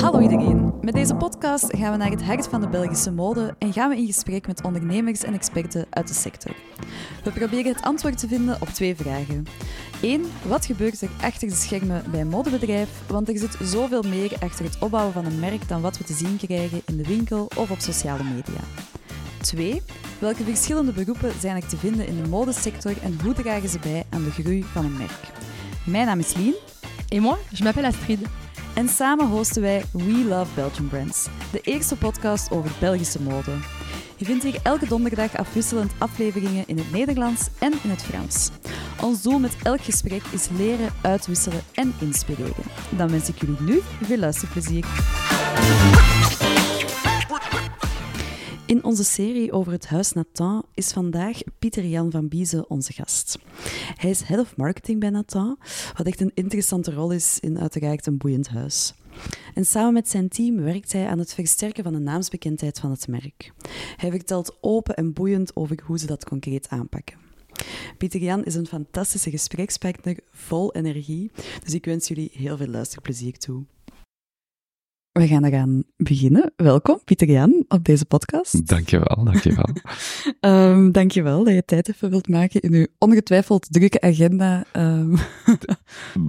Hallo iedereen. Met deze podcast gaan we naar het hart van de Belgische mode en gaan we in gesprek met ondernemers en experten uit de sector. We proberen het antwoord te vinden op twee vragen. 1. Wat gebeurt er achter de schermen bij een modebedrijf? Want er zit zoveel meer achter het opbouwen van een merk dan wat we te zien krijgen in de winkel of op sociale media. 2. Welke verschillende beroepen zijn er te vinden in de modesector en hoe dragen ze bij aan de groei van een merk? Mijn naam is Lien. Et moi, je m'appelle Astrid. En samen hosten wij We Love Belgian Brands, de eerste podcast over Belgische mode. Je vindt hier elke donderdag afwisselend afleveringen in het Nederlands en in het Frans. Ons doel met elk gesprek is leren, uitwisselen en inspireren. Dan wens ik jullie nu veel luisterplezier. In onze serie over het Huis Nathan is vandaag Pieter Jan van Biezen onze gast. Hij is head of marketing bij Nathan, wat echt een interessante rol is in uiteraard een boeiend huis. En samen met zijn team werkt hij aan het versterken van de naamsbekendheid van het merk. Hij vertelt open en boeiend over hoe ze dat concreet aanpakken. Pieter Jan is een fantastische gesprekspartner vol energie, dus ik wens jullie heel veel luisterplezier toe. We gaan eraan beginnen. Welkom, Pieter Jan, op deze podcast. Dankjewel, dankjewel. um, dankjewel dat je tijd even wilt maken in uw ongetwijfeld drukke agenda. Um.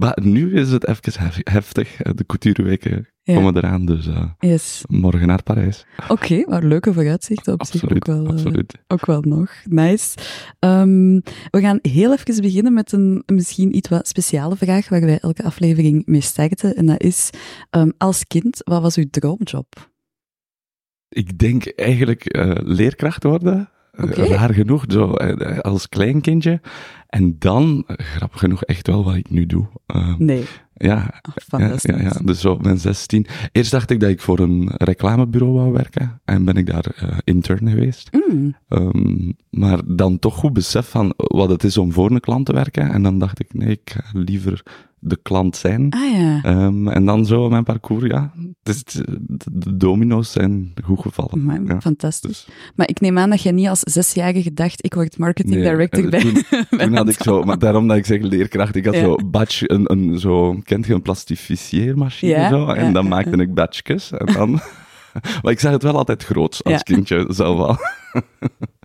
maar nu is het even heftig. De coutureweken ja. komen eraan, dus uh, yes. morgen naar Parijs. Oké, okay, maar leuke vooruitzichten op absoluut, zich ook wel, absoluut. Uh, ook wel nog. Nice. Um, we gaan heel even beginnen met een misschien iets wat speciale vraag waar wij elke aflevering mee starten. En dat is, um, als kind, wat was uw droomjob? Ik denk eigenlijk uh, leerkracht worden. Okay. Raar genoeg, zo als kleinkindje. En dan, grappig genoeg, echt wel wat ik nu doe. Uh, nee. Ja, oh, ja, ja, ja, dus zo op mijn 16. Eerst dacht ik dat ik voor een reclamebureau wou werken. En ben ik daar uh, intern geweest. Mm. Um, maar dan toch goed besef van wat het is om voor een klant te werken. En dan dacht ik, nee, ik ga liever de klant zijn. Ah ja. Um, en dan zo mijn parcours, ja. Dus de domino's zijn goed gevallen. Maar, ja. Fantastisch. Dus, maar ik neem aan dat je niet als zesjarige gedacht, ik word marketing nee, director bij Toen, bij toen had ik zo, maar daarom dat ik zeg leerkracht, ik had Ja. zo batch, een, een zo, kent je een plastificieermachine Ja, zo? En dan maakte ik batchjes. En dan... maar ik zag het wel altijd groot als kindje zelf al.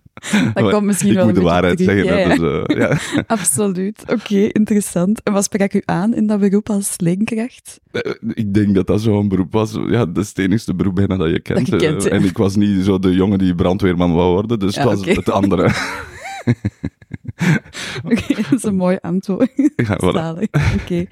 Dat komt misschien ik wel moet de waarheid terug. zeggen. Ja. Dus, eh, ja. Absoluut. Oké, interessant. En wat sprak u aan in dat beroep als leerkracht? Eh, Ik denk dat dat zo'n beroep was. Ja, dat is het enigste beroep bijna dat je kent. je kent, eh. En ik was niet zo de jongen die brandweerman wou worden, dus het was het andere. Oké, dat is een mooi antwoord. Ja, voilà. Zalig. Oké.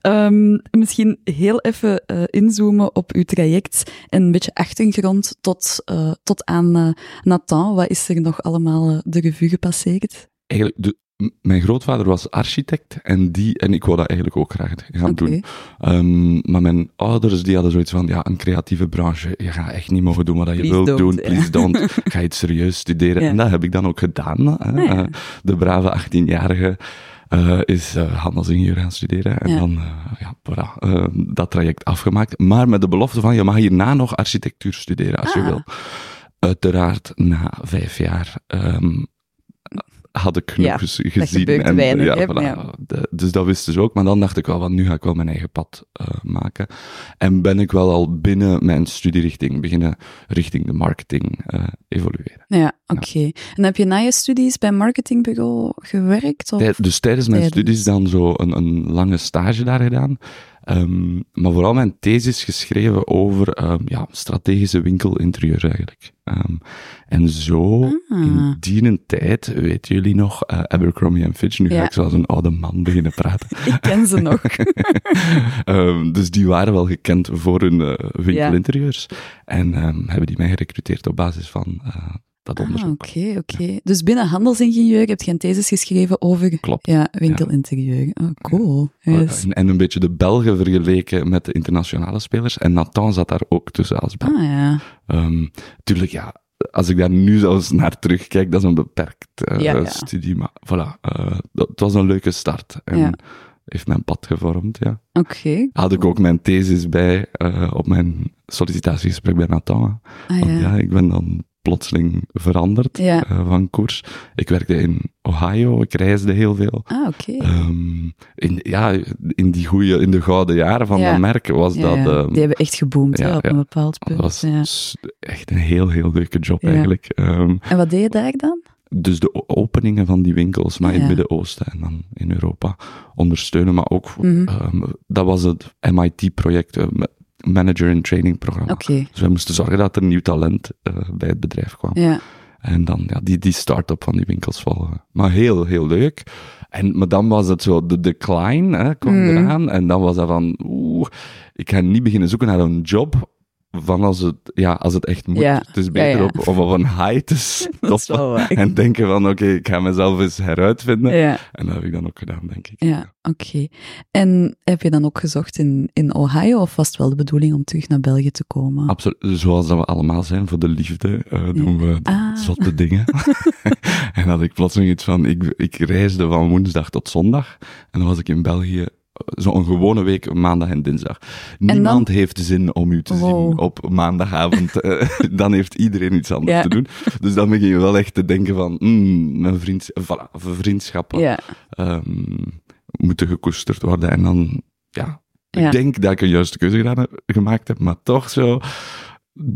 Ehm, misschien heel even eh, inzoomen op uw traject en een beetje achtergrond tot, eh, tot aan eh, Nathan. Wat is er nog allemaal de revue gepasseerd? Eigenlijk, de, mijn grootvader was architect en, die, en ik wou dat eigenlijk ook graag gaan doen. Ehm, maar mijn ouders die hadden zoiets van, ja, een creatieve branche, je gaat echt niet mogen doen wat je wilt don't, doen, ja. please don't. Ga iets serieus studeren. Ja. En dat heb ik dan ook gedaan. Hè. Ah, ja. Eh, de brave 18-jarige eh, is eh, handelsingenieur gaan studeren. En dan, ja, voilà, eh, dat traject afgemaakt. Maar met de belofte van, je mag hierna nog architectuur studeren als je Ah. wil. Uiteraard, na vijf jaar... ehm, had ik genoeg Ja, gezien. en, weinig, ja, voilà. ja. De- dus dat wisten ze ook. Maar dan dacht ik wel, van, nu ga ik wel mijn eigen pad eh, maken. En ben ik wel al binnen mijn studierichting beginnen richting de marketing eh, evolueren. Ja, oké. En heb je na je studies bij marketingbureau gewerkt? Of? Tij- dus tijdens mijn tijdens? studies dan zo een, een lange stage daar gedaan. Ehm, maar vooral mijn thesis geschreven over ehm, ja, strategische winkelinterieur eigenlijk. Ehm, en zo, Ah. in die tijd, weten jullie nog, eh, Abercrombie Fitch, nu Ja. ga ik zoals een oude man beginnen praten. Ik ken ze nog. Dus die waren wel gekend voor hun eh, winkelinterieurs. En hebben die mij gerecruiteerd op basis van eh, dat Ah, onderzoek. oké, oké. Dus binnen handelsingenieur heb je een thesis geschreven over Klopt. ja, winkelinterieur. Oh, cool. Yes. En, en een beetje de Belgen vergeleken met de internationale spelers. En Nathan zat daar ook tussen als Belg. Ah ja. Ehm, tuurlijk, ja, als ik daar nu zelfs naar terugkijk, dat is een beperkt eh, Ja, studie. Maar voilà, eh, dat, het was een leuke start. En Ja. heeft mijn pad gevormd, ja. Oké. Had ik ook mijn thesis bij eh, op mijn sollicitatiegesprek bij Nathan. Ah Want ja. ja, ik ben dan plotseling veranderd Ja. eh, van koers. Ik werkte in Ohio, ik reisde heel veel. Ah, oké. Ehm, in, ja, in die goede, in de gouden jaren van Ja. dat merk was Ja, dat... ja. ehm, Die hebben echt geboomd hè, op een bepaald punt. dat was echt een heel, heel leuke job eigenlijk. Ehm, En wat deed je daar dan? dus de openingen van die winkels, maar in Ja. het Midden-Oosten en dan in Europa ondersteunen, maar ook, Mhm. dat was het MIT-project, Manager in Training programma. Dus wij moesten zorgen dat er nieuw talent eh, bij het bedrijf kwam. ja. En dan ja, die, die start-up van die winkels volgen. Maar heel, heel leuk. En, maar dan was het zo, de decline hè, kwam Mm. eraan. En dan was dat van, oeh, ik ga niet beginnen zoeken naar een job van als het, ja, als het echt moet. Ja. Het is beter Ja, ja. Op, om op een high te stoppen. En denken van, oké, ik ga mezelf eens heruitvinden. En dat heb ik dan ook gedaan, denk ik. ja oké. En heb je dan ook gezocht in, in Ohio of was het wel de bedoeling om terug naar België te komen? Absoluut, zoals dat we allemaal zijn, voor de liefde eh, doen we Ah. zotte dingen. en had ik plotseling iets van, ik, ik reisde van woensdag tot zondag. En dan was ik in België zo'n gewone week, maandag en dinsdag. Niemand heeft zin om u te zien op maandagavond. eh, dan heeft iedereen iets anders Ja. te doen. Dus dan begin je wel echt te denken van, mm, mijn vriends, voilà, vriendschappen Ja, ehm, moeten gekoesterd worden. En dan, ja, Ja. ik denk dat ik een juiste keuze gedaan heb, gemaakt heb, maar toch zo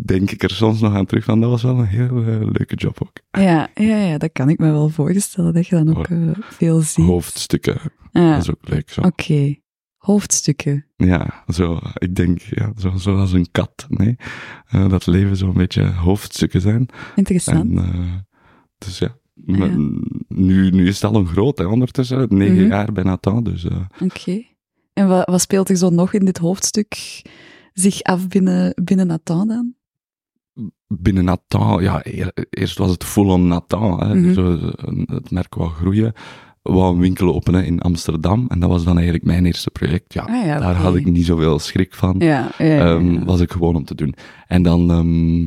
denk ik er soms nog aan terug van, dat was wel een heel eh, leuke job ook. ja, ja, ja, dat kan ik me wel voorstellen, dat je dan ook eh, veel ziet. Hoofdstukken, Ja, dat is ook leuk zo. Oké, hoofdstukken. Ja, zo, ik denk, ja, zo, zoals een kat, nee? Eh, dat leven zo'n beetje hoofdstukken zijn. Interessant. En, eh, dus ja, nu, nu is het al een groot, hè, ondertussen, negen Mhm. jaar bijna dan, dus... eh, Oké. En wat, wat speelt er zo nog in dit hoofdstuk zich af binnen, binnen Nathan dan? binnen Natal, ja, eer- eerst was het full-on Natal. Hè, Mhm. dus, het merk wou groeien. Wou een winkel openen in Amsterdam. En dat was dan eigenlijk mijn eerste project. Ja, Ah ja, daar had ik niet zoveel schrik van. Ja, ja, ja, Ehm, ja. was ik gewoon om te doen. En dan, ehm,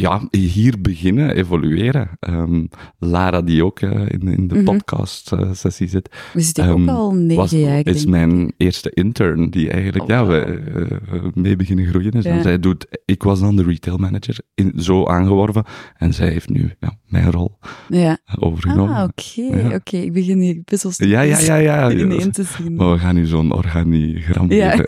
ja, hier beginnen, evolueren. Ehm, Lara, die ook eh, in, in de Mhm. podcast-sessie zit, We zitten ehm, ook al negen was, jaar, is mijn eerste intern die eigenlijk Oh, ja, we, eh, mee beginnen groeien is. Ja. En zij doet, ik was dan de retail manager, in, zo aangeworven. En zij heeft nu ja, mijn rol Ja. eh, overgenomen. Ah, oké. Ja. Oké, ik begin hier puzzels ja, ja, ja, ja. ineen te zien. Maar we gaan nu zo'n organigram Ja.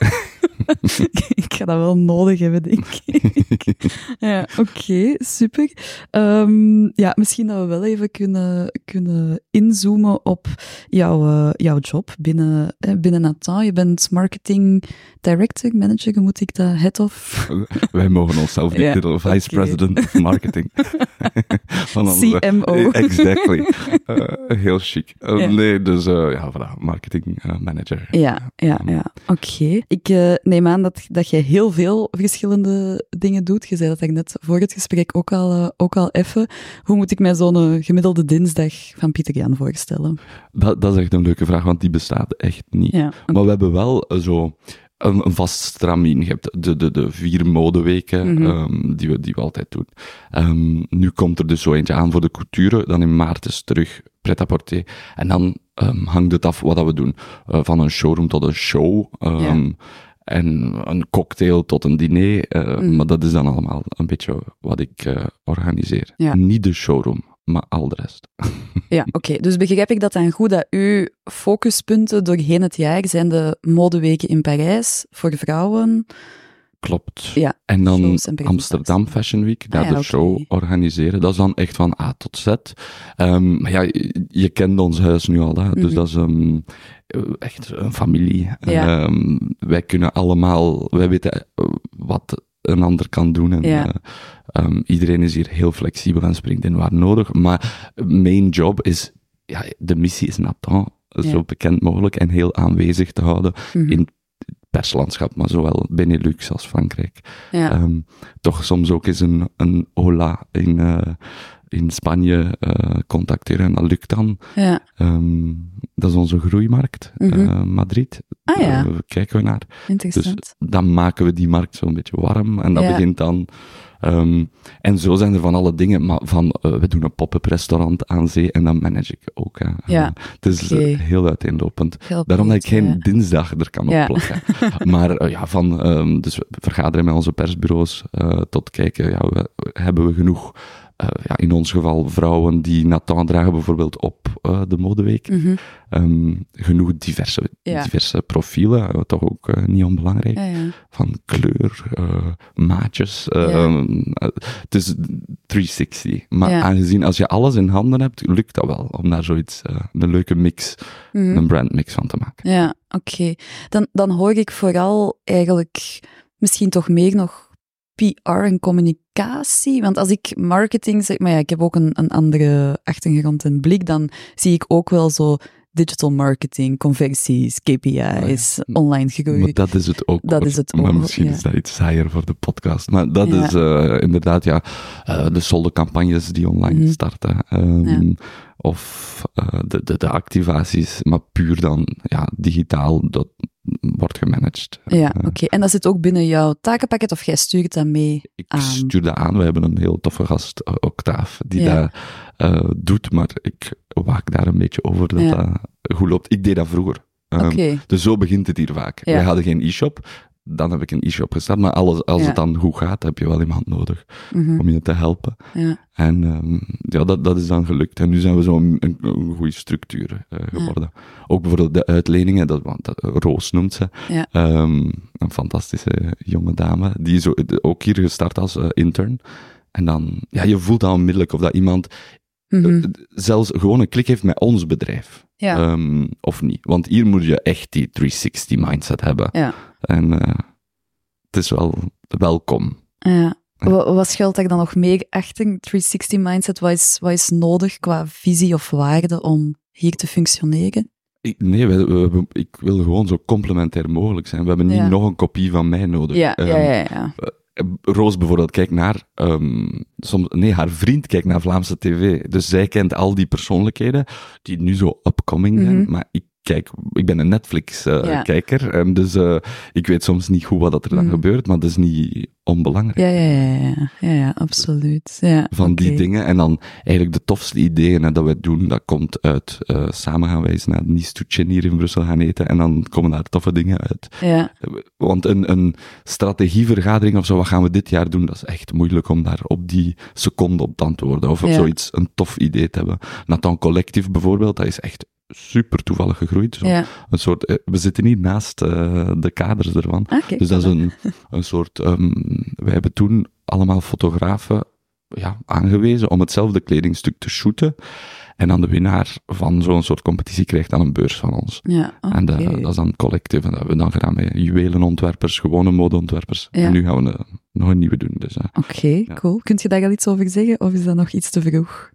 ik ga dat wel nodig hebben, denk ik. ja, oké, super. Ehm, ja, misschien dat we wel even kunnen, kunnen inzoomen op jouw, eh, jouw job binnen, eh, binnen Nathan. Je bent marketing director, manager, moet ik dat head of? Wij mogen onszelf niet Ja, titel vice president of marketing. Van onze- CMO. Exactly. Eh, heel chic. Eh, Ja. Nee, dus eh, ja, voilà, marketing eh, manager. Ja, ja, ja. Oké. Ik neem aan dat, dat je heel veel verschillende dingen doet. Je zei dat ik net voor het gesprek ook al, eh, ook al even. Hoe moet ik mij zo'n eh, gemiddelde dinsdag van Pieter Jan voorstellen? Dat, dat is echt een leuke vraag, want die bestaat echt niet. Ja, Maar we hebben wel eh, zo een, een vast stramien. Je hebt de, de, de vier modeweken Mhm. ehm, die, we, die we altijd doen. Ehm, nu komt er dus zo eentje aan voor de couture. Dan in maart is terug pret-à-porter. En dan ehm, hangt het af wat dat we doen. Van een showroom tot een show. ehm, En een cocktail tot een diner. eh, Mhm. Maar dat is dan allemaal een beetje wat ik eh, organiseer. Ja. Niet de showroom, maar al de rest. ja oké. Dus begrijp ik dat dan goed dat uw focuspunten doorheen het jaar zijn de modeweken in Parijs voor vrouwen? Klopt. Ja, En dan. Amsterdam Fashion Week, daar Ah ja, de show organiseren. Dat is dan echt van A tot Z. Ehm, maar ja, je, je kent ons huis nu al, hè? dus Mhm. dat is ehm, echt een familie. Ja. Ehm, wij kunnen allemaal, wij weten eh, wat een ander kan doen. En, Ja. eh, iedereen is hier heel flexibel en springt in waar nodig. Maar main job is, ja, de missie is Nathan, zo Ja. bekend mogelijk en heel aanwezig te houden Mhm. in perslandschap, maar zowel Benelux als Frankrijk. Ja, Ehm, toch soms ook eens een, een hola in, eh, in Spanje eh, contacteren. En dat lukt dan. ja. Ehm, dat is onze groeimarkt, Mhm. eh, Madrid. Ah ja, kijken we naar. Dus dan maken we die markt zo'n beetje warm. En dat begint dan Ehm, en zo zijn er van alle dingen, maar van, eh, we doen een pop-up restaurant aan zee en dat manage ik ook. Hè. Ja, Eh, het is eh, heel uiteenlopend. Heel Daarom dat ik geen ja. dinsdag er kan op plakken. maar eh, ja, van, ehm, dus we vergaderen met onze persbureaus tot kijken, ja, we, hebben we genoeg, ja, in ons geval vrouwen die Nathan dragen bijvoorbeeld op eh, de modeweek. Mhm. Ehm, genoeg diverse, Ja. diverse profielen, eh, toch ook eh, niet onbelangrijk. Ja, ja. Van kleur, eh, maatjes. eh, Ja. eh, het is 360. Maar aangezien als je alles in handen hebt, lukt dat wel om daar zoiets, eh, een leuke mix, Mhm. een brandmix van te maken. Ja, oké. Dan, dan hoor ik vooral eigenlijk misschien toch meer nog PR en communicatie. Want als ik marketing zeg, maar ja, ik heb ook een, een andere achtergrond en blik, dan zie ik ook wel zo digital marketing, conversies, KPI's, online groei. Maar dat is het ook. Dat is het Maar ook, misschien ja. is dat iets saaier voor de podcast. Maar dat Ja. is eh, inderdaad, ja, eh, de solde-campagnes die online Mhm. starten. Ehm. Of eh, de, de, de activaties, maar puur dan ja, digitaal, dat wordt gemanaged. Ja, Eh, oké. En dat zit ook binnen jouw takenpakket of jij stuurt dat mee? Ik aan. stuur dat aan. We hebben een heel toffe gast, Octaaf, die Ja. dat eh, doet, maar ik waak daar een beetje over dat Ja. dat goed loopt. Ik deed dat vroeger. Ehm. Dus zo begint het hier vaak. Ja. Wij hadden geen e-shop, dan heb ik een e-shop gestart, maar alles, als Ja. het dan goed gaat, heb je wel iemand nodig Mhm. om je te helpen. Ja. En ehm, ja, dat, dat is dan gelukt. En nu zijn we zo'n een, een goede structuur eh, geworden. Ook bijvoorbeeld de uitleningen, dat, want dat, Roos noemt ze. Ehm, een fantastische jonge dame, die is ook- hier gestart als eh, intern. En dan, ja, je voelt dan onmiddellijk of dat iemand Mhm. eh, zelfs gewoon een klik heeft met ons bedrijf. Ja. Ehm, of niet. Want hier moet je echt die 360 mindset hebben. Ja. En eh, het is wel welkom. Ja. Wa- Wat schuilt daar dan nog meer achter? 360 mindset, wat is, wat is nodig qua visie of waarde om hier te functioneren? Ik, nee, we, we- we- ik wil gewoon zo complementair mogelijk zijn. We hebben niet Ja. nog een kopie van mij nodig. Ja, ja, Ehm, ja. ja. Roos bijvoorbeeld kijkt naar, ehm, soms, nee, haar vriend kijkt naar Vlaamse tv. Dus zij kent al die persoonlijkheden die nu zo upcoming zijn. Mhm. Maar ik kijk, ik ben een. Netflix-kijker. en dus eh, ik weet soms niet goed wat er dan Mhm. gebeurt, maar dat is niet onbelangrijk. Ja, ja, ja, ja, ja, ja, absoluut. Ja, van die dingen. En dan eigenlijk de tofste ideeën hè, dat wij doen, dat komt uit, eh, samen gaan wij eens naar Nice to Chin hier in Brussel gaan eten en dan komen daar toffe dingen uit. Ja, Want een, een strategievergadering of zo, wat gaan we dit jaar doen, dat is echt moeilijk om daar op die seconde op te antwoorden. Of op zoiets, een tof idee te hebben. Nathan Collective bijvoorbeeld, dat is echt super toevallig gegroeid. Zo. ja. Een soort, eh, we zitten niet naast eh, de kaders ervan. Ah, kijk, Dus dat is een, een soort. ehm wij hebben toen allemaal fotografen ja, aangewezen om hetzelfde kledingstuk te shooten. En dan de winnaar van zo'n soort competitie krijgt dan een beurs van ons. Ja. En dat, dat is dan collectief. En dat hebben we dan gedaan met juwelenontwerpers, gewone modeontwerpers. Ja. En nu gaan we een- nog een nieuwe doen. Dus, eh, Oké, cool. Kunt je daar al iets over zeggen, of is dat nog iets te vroeg?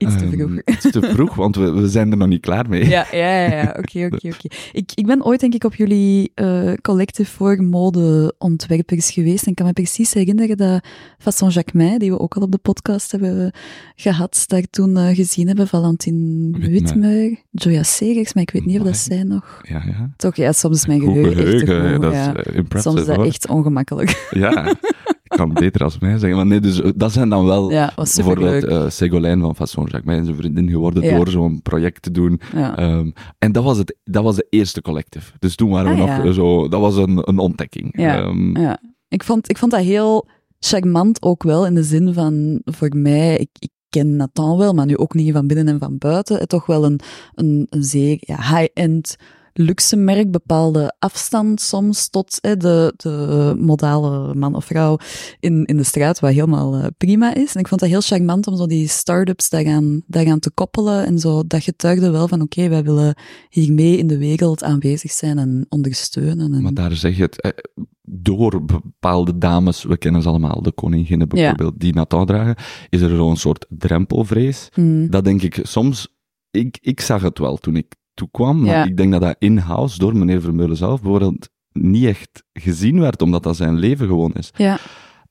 Iets te ehm, vroeg. iets te vroeg, want we, we zijn er nog niet klaar mee. Ja, ja, ja. Oké, oké, oké. Ik, ik ben ooit, denk ik, op jullie eh collective voor modeontwerpers geweest. En ik kan me precies herinneren dat Fasson Jacquemin, die we ook al op de podcast hebben gehad, daar toen eh, gezien hebben. Valentine Witmer. Joya Segers, maar ik weet niet of dat zij nog... Ja, ja. Toch, ja, soms is mijn geheugen, echt te dat ja. is eh, impressive. Soms is dat hoor. echt ongemakkelijk. Ja, ik kan beter als mij zeggen. Maar nee, dus eh, dat zijn dan wel Ja, bijvoorbeeld Ségolène van Fasson Jacques en zijn vriendin geworden Ja. door zo'n project te doen. Ja. Ehm, en dat was, het, dat was de eerste collective. Dus toen waren we Ah, nog eh, zo, dat was een, een ontdekking. Ja. Ehm, Ja, ik vond, ik vond dat heel charmant ook wel, in de zin van, voor mij, ik, ik ken Nathan wel, maar nu ook niet van binnen en van buiten, het toch wel een, een, een zeer high-end luxe merk, bepaalde afstand soms tot hè, de, de modale man of vrouw in, in de straat, wat helemaal eh, prima is. En ik vond dat heel charmant om zo die start-ups daaraan, daaraan te koppelen en zo, dat getuigde wel van, oké, wij willen hiermee in de wereld aanwezig zijn en ondersteunen. En, Maar daar zeg je het, eh, door bepaalde dames, we kennen ze allemaal, de koninginnen bijvoorbeeld, die Nathan dragen, is er zo'n soort drempelvrees. Hmm. Dat denk ik soms, ik, ik zag het wel toen ik toekwam, maar Ja. ik denk dat dat in-house door meneer Vermeulen zelf bijvoorbeeld niet echt gezien werd, omdat dat zijn leven gewoon is. Ja,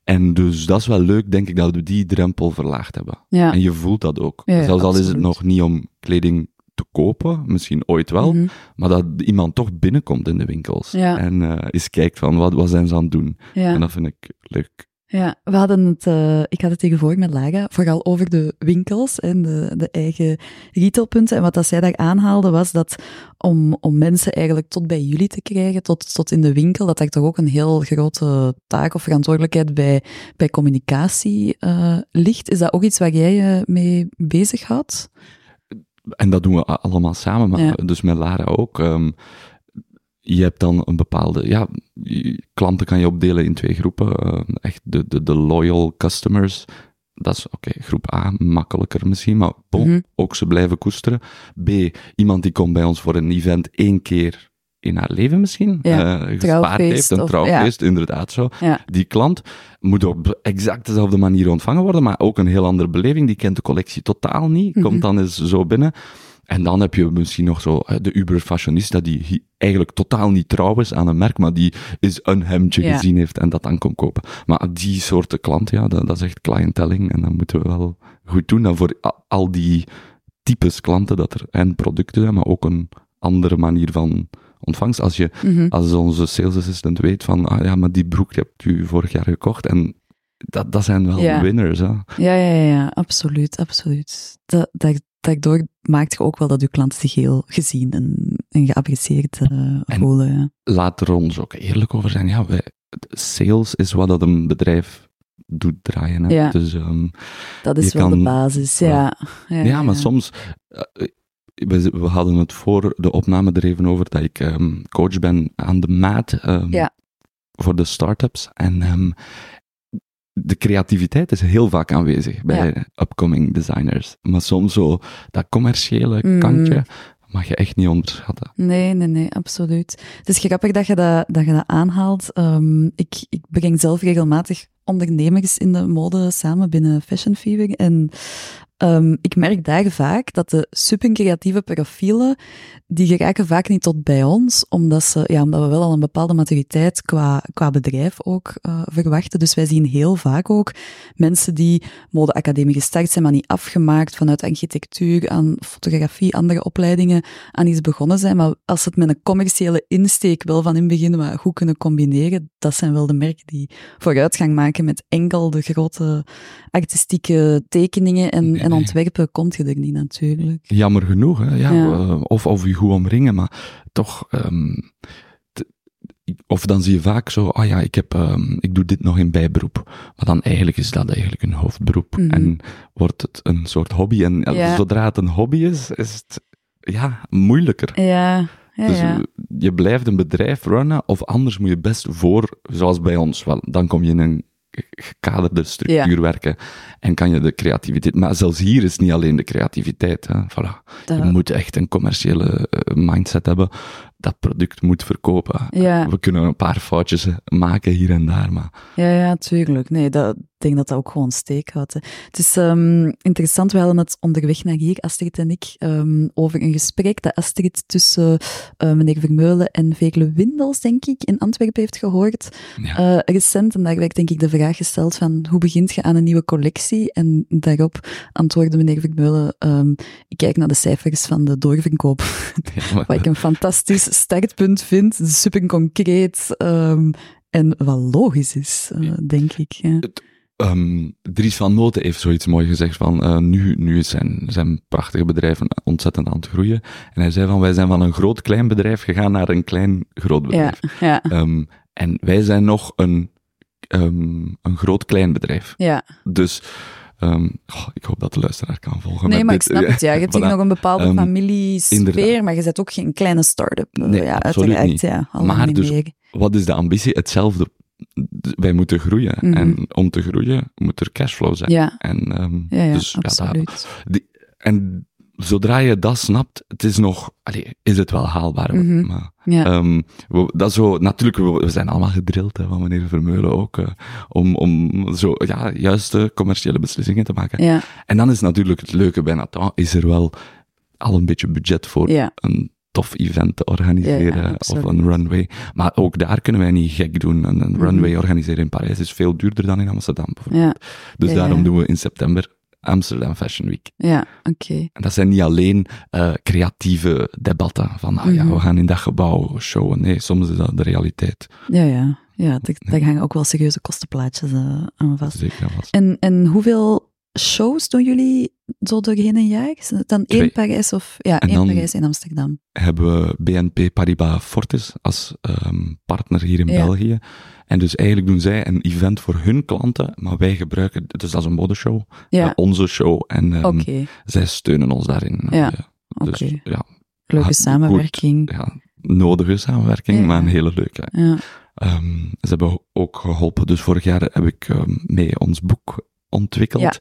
En dus dat is wel leuk, denk ik, dat we die drempel verlaagd hebben. ja. En je voelt dat ook. Ja, Zelfs al is het nog niet om kleding te kopen, misschien ooit wel, Mhm. maar dat iemand toch binnenkomt in de winkels en eh eens kijkt van wat, wat zijn ze aan het doen. En dat vind ik leuk. Ja, we hadden het, uh, ik had het tegen voor met Lara, vooral over de winkels en de, de eigen retailpunten. En wat dat zij daar aanhaalde was dat om, om mensen eigenlijk tot bij jullie te krijgen, tot, tot in de winkel, dat daar toch ook een heel grote taak of verantwoordelijkheid bij, bij communicatie uh, ligt. Is dat ook iets waar jij je mee bezighoudt? En dat doen we allemaal samen, maar ja. dus met Lara ook. Um, je hebt dan een bepaalde, ja, klanten kan je opdelen in twee groepen. Uh, echt de, de, de loyal customers. Dat is oké, okay, groep A, makkelijker misschien, maar bon, mm -hmm. ook ze blijven koesteren. B, iemand die komt bij ons voor een event één keer in haar leven misschien ja, uh, gespaard heeft, een trouwfeest, ja. inderdaad zo. Ja. Die klant moet op exact dezelfde manier ontvangen worden, maar ook een heel andere beleving. Die kent de collectie totaal niet, Mhm. komt dan eens zo binnen. En dan heb je misschien nog zo de uber-fashionista die eigenlijk totaal niet trouw is aan een merk, maar die is een hemdje Ja. gezien heeft en dat dan komt kopen. Maar die soorten klant, ja, dat, dat is echt clientelling en dat moeten we wel goed doen. Dan voor al die types klanten dat er en producten zijn, maar ook een andere manier van ontvangst. Als je Mhm. als onze sales assistant weet van, ah ja, maar die broek hebt u vorig jaar gekocht en dat, dat zijn wel Ja. winners, hè. Ja, ja, ja, ja, absoluut, absoluut. Dat, dat, daardoor maakt je ook wel dat je klanten zich heel gezien en, en geapprecieerd eh, En- voelen. Ja. Laat er ons ook eerlijk over zijn. Ja, wij, sales is wat dat een bedrijf doet draaien. Hè. Ja. Dus, ehm, Dat is wel de basis, ja. Ja, ja, maar soms... eh, we, we hadden het voor de opname er even over dat ik ehm, coach ben aan de maat ehm, voor de start-ups. En de creativiteit is heel vaak aanwezig bij upcoming designers. Maar soms zo dat commerciële Mhm. kantje mag je echt niet onderschatten. Nee, nee, nee, absoluut. Het is grappig dat je dat, dat, je dat aanhaalt. Ehm, ik, ik breng zelf regelmatig ondernemers in de mode samen binnen Fashion Fever. En ehm, ik merk daar vaak dat de supercreatieve profielen, die geraken vaak niet tot bij ons, omdat, ze, ja, omdat we wel al een bepaalde maturiteit qua, qua bedrijf ook eh, verwachten. Dus wij zien heel vaak ook mensen die modeacademie gestart zijn, maar niet afgemaakt vanuit architectuur aan fotografie, andere opleidingen aan iets begonnen zijn. Maar als ze het met een commerciële insteek wel van in het begin goed kunnen combineren, dat zijn wel de merken die vooruitgang maken met enkel de grote artistieke tekeningen en, Nee, en nee. ontwerpen komt je er niet natuurlijk. Jammer genoeg, hè? Ja, Ja. eh, of, of je goed omringen, maar toch. ehm, of dan zie je vaak zo, ah ja, ik, heb, ehm, ik doe dit nog in bijberoep. Maar dan eigenlijk is dat eigenlijk een hoofdberoep. Mhm. En wordt het een soort hobby. En eh, Ja. zodra het een hobby is, is het ja, moeilijker. Ja, ja, Dus ja. eh, je blijft een bedrijf runnen, of anders moet je best voor, zoals bij ons, wel, dan kom je in een gekaderde structuur werken en kan je de creativiteit. Maar zelfs hier is niet alleen de creativiteit. Hè. Voilà. Dat- Je moet echt een commerciële eh, mindset hebben. Dat product moet verkopen. ja, We kunnen een paar foutjes eh, maken hier en daar, maar ja, ja, tuurlijk. Nee, dat, ik denk dat dat ook gewoon steek houdt. hè. Het is ehm, interessant, we hadden het onderweg naar hier, Astrid en ik, ehm, over een gesprek dat Astrid tussen eh, meneer Vermeulen en Veerle Windels, denk ik, in Antwerpen heeft gehoord. ja. Eh, recent, en daar werd denk ik de vraag gesteld van hoe begint je aan een nieuwe collectie? En daarop antwoordde meneer Vermeulen, ehm, ik kijk naar de cijfers van de doorverkoop. Ja, Wat ik een fantastisch startpunt vind, super concreet en wat logisch is, eh, denk ik. Ja. Ehm, Dries van Noten heeft zoiets mooi gezegd van, eh, nu, nu is zijn, zijn prachtige bedrijf een- ontzettend aan het groeien. En hij zei van, wij zijn van een groot klein bedrijf gegaan naar een klein groot bedrijf. ja, Ehm, en wij zijn nog een, ehm, een groot klein bedrijf. ja. Dus, ehm, ik hoop dat de luisteraar kan volgen. Nee, maar ik snap het, ja. Je hebt Voilà. nog een bepaalde Ehm, familiesfeer, maar je bent ook geen kleine start-up. eh, Nee, ja, absoluut uiteraard, niet. Ja, Maar dus-. Wat is de ambitie? Hetzelfde. Wij moeten groeien. Mhm. En om te groeien moet er cashflow zijn. Ja, En, ehm, ja, ja dus, ja. Die, en zodra je dat snapt, het is nog, allee, is het wel haalbaar. Mhm. Maar, ja. ehm, we, dat zo, natuurlijk, we, we zijn allemaal gedrild, hè, van meneer Vermeulen ook, eh, om, om zo, ja, juiste commerciële beslissingen te maken. ja, En dan is natuurlijk het leuke bij Nathan, is er wel al een beetje budget voor ja, een tof event te organiseren Ja, ja, of een runway. Maar ook daar kunnen wij niet gek doen. Een, een Mhm. runway organiseren in Parijs is veel duurder dan in Amsterdam bijvoorbeeld. ja, Dus daarom doen we in september Amsterdam Fashion Week. ja, oké. En dat zijn niet alleen eh, creatieve debatten van, ah ja, Mhm. we gaan in dat gebouw showen. Nee, soms is dat de realiteit. Ja, ja, Ja, daar, hangen ook wel serieuze kostenplaatjes uh, aan vast. Zeker vast. En, en hoeveel shows doen jullie zo doorheen een jaar? Dan één. Parijs of... Ja, En één Parijs in Amsterdam. hebben we BNP Paribas Fortis als ehm, partner hier in Ja. België. En dus eigenlijk doen zij een event voor hun klanten, maar wij gebruiken, dus dat is een modeshow, Ja, eh, onze show, en ehm, zij steunen ons daarin. Ja, dus ja, Leuke goed. samenwerking. ja, nodige samenwerking, maar een hele leuke. Ja. Ehm, ze hebben ook geholpen, dus vorig jaar heb ik mee ons boek ontwikkeld. Ja.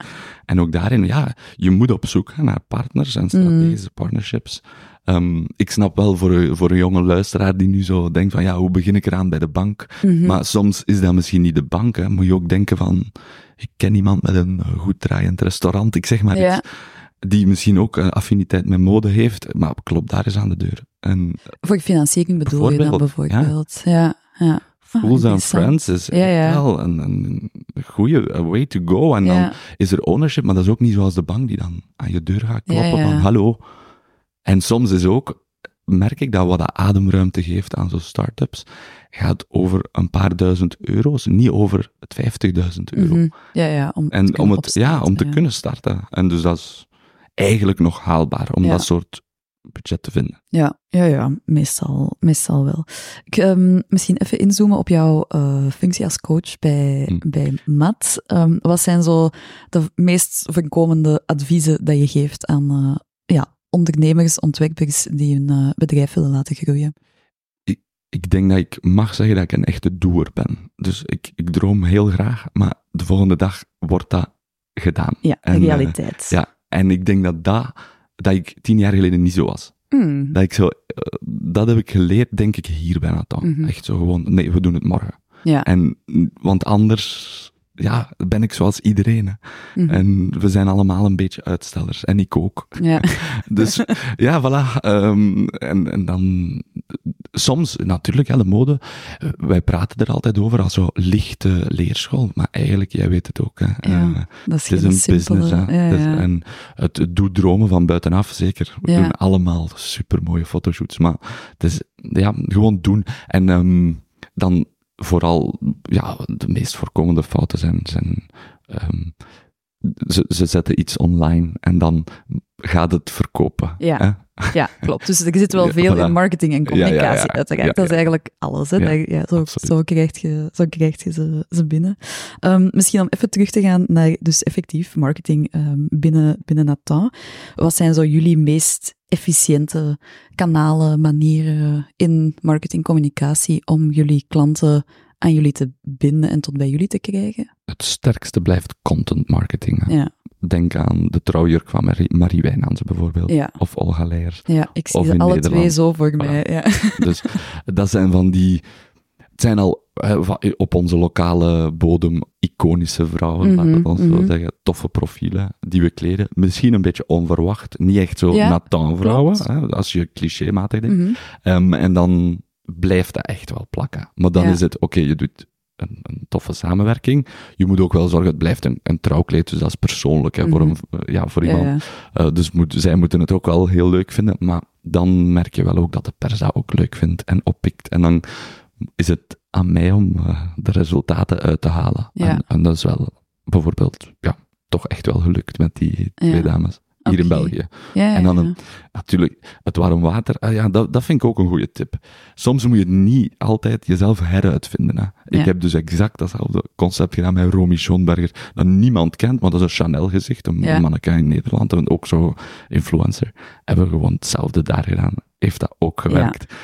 En ook daarin, ja, je moet op zoek gaan naar partners en strategische partnerships. Ehm, ik snap wel voor, een- voor een jonge luisteraar die nu zo denkt van, ja, hoe begin ik eraan bij de bank? Mhm. Maar soms is dat misschien niet de bank, hè. Moet je ook denken van, ik ken iemand met een eh, goed draaiend restaurant, ik zeg maar Ja. iets, die misschien ook een affiniteit met mode heeft, maar klop daar eens aan de deur. En Voor financiering bedoel je dan Bijvoorbeeld, bijvoorbeeld. Ja, ja. Ah, Fools and interessant. Friends is Ja, wel een, een goede way to go. En dan is er ownership, maar dat is ook niet zoals de bank die dan aan je deur gaat kloppen van hallo. En soms is ook, merk ik dat wat dat ademruimte geeft aan zo'n start-ups, gaat over een paar duizend euro's, niet over het 50.000 euro. Mhm. Ja, ja. Om te En om, kunnen het, ja, om te kunnen starten. En dus dat is eigenlijk nog haalbaar, om dat soort budget te vinden. Ja, ja, ja meestal, meestal wel. Ik, ehm, misschien even inzoomen op jouw eh, functie als coach bij, Hm. bij MAT. Ehm, wat zijn zo de meest voorkomende adviezen dat je geeft aan eh, ja, ondernemers, ontwerpers die hun eh, bedrijf willen laten groeien? ik denk dat ik mag zeggen dat ik een echte doer ben. Dus ik, ik droom heel graag, maar de volgende dag wordt dat gedaan. Ja, En, realiteit. Ja, en ik denk dat dat, dat ik tien jaar geleden niet zo was. Hmm. Dat ik zo, eh, dat heb ik geleerd, denk ik, hier bij Nathan. Mhm. Echt zo gewoon, nee, we doen het morgen. Ja. En, want anders, ja, ben ik zoals iedereen. Mhm. En we zijn allemaal een beetje uitstellers. En ik ook. ja. Dus ja, voilà. ehm, en, en dan soms, natuurlijk, ja, de mode. eh, Wij praten er altijd over als zo lichte leerschool. Maar eigenlijk, jij weet het ook. Hè. Ja, Eh, dat is het is een simpele... business. Hè. ja, ja. en het, doet dromen van buitenaf, zeker. We doen allemaal supermooie fotoshoots. Maar het is ja, gewoon doen. En ehm, dan vooral, ja, de meest voorkomende fouten zijn. zijn ehm, ze, ze zetten iets online en dan gaat het verkopen. Ja. hè. Ja, klopt. Dus er zit wel Ja, veel voilà. in marketing en Ja, ja, ja. communicatie, uiteraard. Ja, Dat is eigenlijk alles. Hè. Zo, zo, krijg je, zo krijg je ze, ze binnen. Ehm, misschien om even terug te gaan naar dus effectief marketing ehm, binnen, binnen Nathan. Wat zijn zo jullie meest efficiënte kanalen, manieren in marketingcommunicatie om jullie klanten aan jullie te binden en tot bij jullie te krijgen? Het sterkste blijft content marketing. hè. Ja, Denk aan de trouwjurk van Marie, Marie Wijnands bijvoorbeeld. ja. Of Olga Leijers. ja ik zie ze alle Nederland. twee zo voor mij. Ja. Dus dat zijn van die... Het zijn al op onze lokale bodem iconische vrouwen, laten Mhm, we mhm. zo zeggen. Toffe profielen die we kleden. Misschien een beetje onverwacht. Niet echt zo Ja, Nathan-vrouwen, hè, als je clichématig denkt. Mhm. Ehm, en dan blijft dat echt wel plakken. Maar dan Ja. is het, oké, je doet een, een toffe samenwerking. Je moet ook wel zorgen, het blijft een, een trouwkleed, dus dat is persoonlijk hè, voor, Mhm. een, ja, voor iemand. ja. Eh, dus moet, zij moeten het ook wel heel leuk vinden, maar dan merk je wel ook dat de pers dat ook leuk vindt en oppikt. En dan is het aan mij om eh, de resultaten uit te halen. Ja. En, en dat is wel bijvoorbeeld, ja, toch echt wel gelukt met die twee Ja. dames hier in. België. Ja, En dan een, natuurlijk, het warm water, ah ja, dat, dat vind ik ook een goede tip. Soms moet je niet altijd jezelf heruitvinden. Hè. Ik heb dus exact datzelfde concept gedaan met Romy Schoenberger, dat niemand kent, maar dat is een Chanel-gezicht, een manneke in Nederland, en ook zo influencer. Hebben we gewoon hetzelfde daar gedaan. Heeft dat ook gewerkt.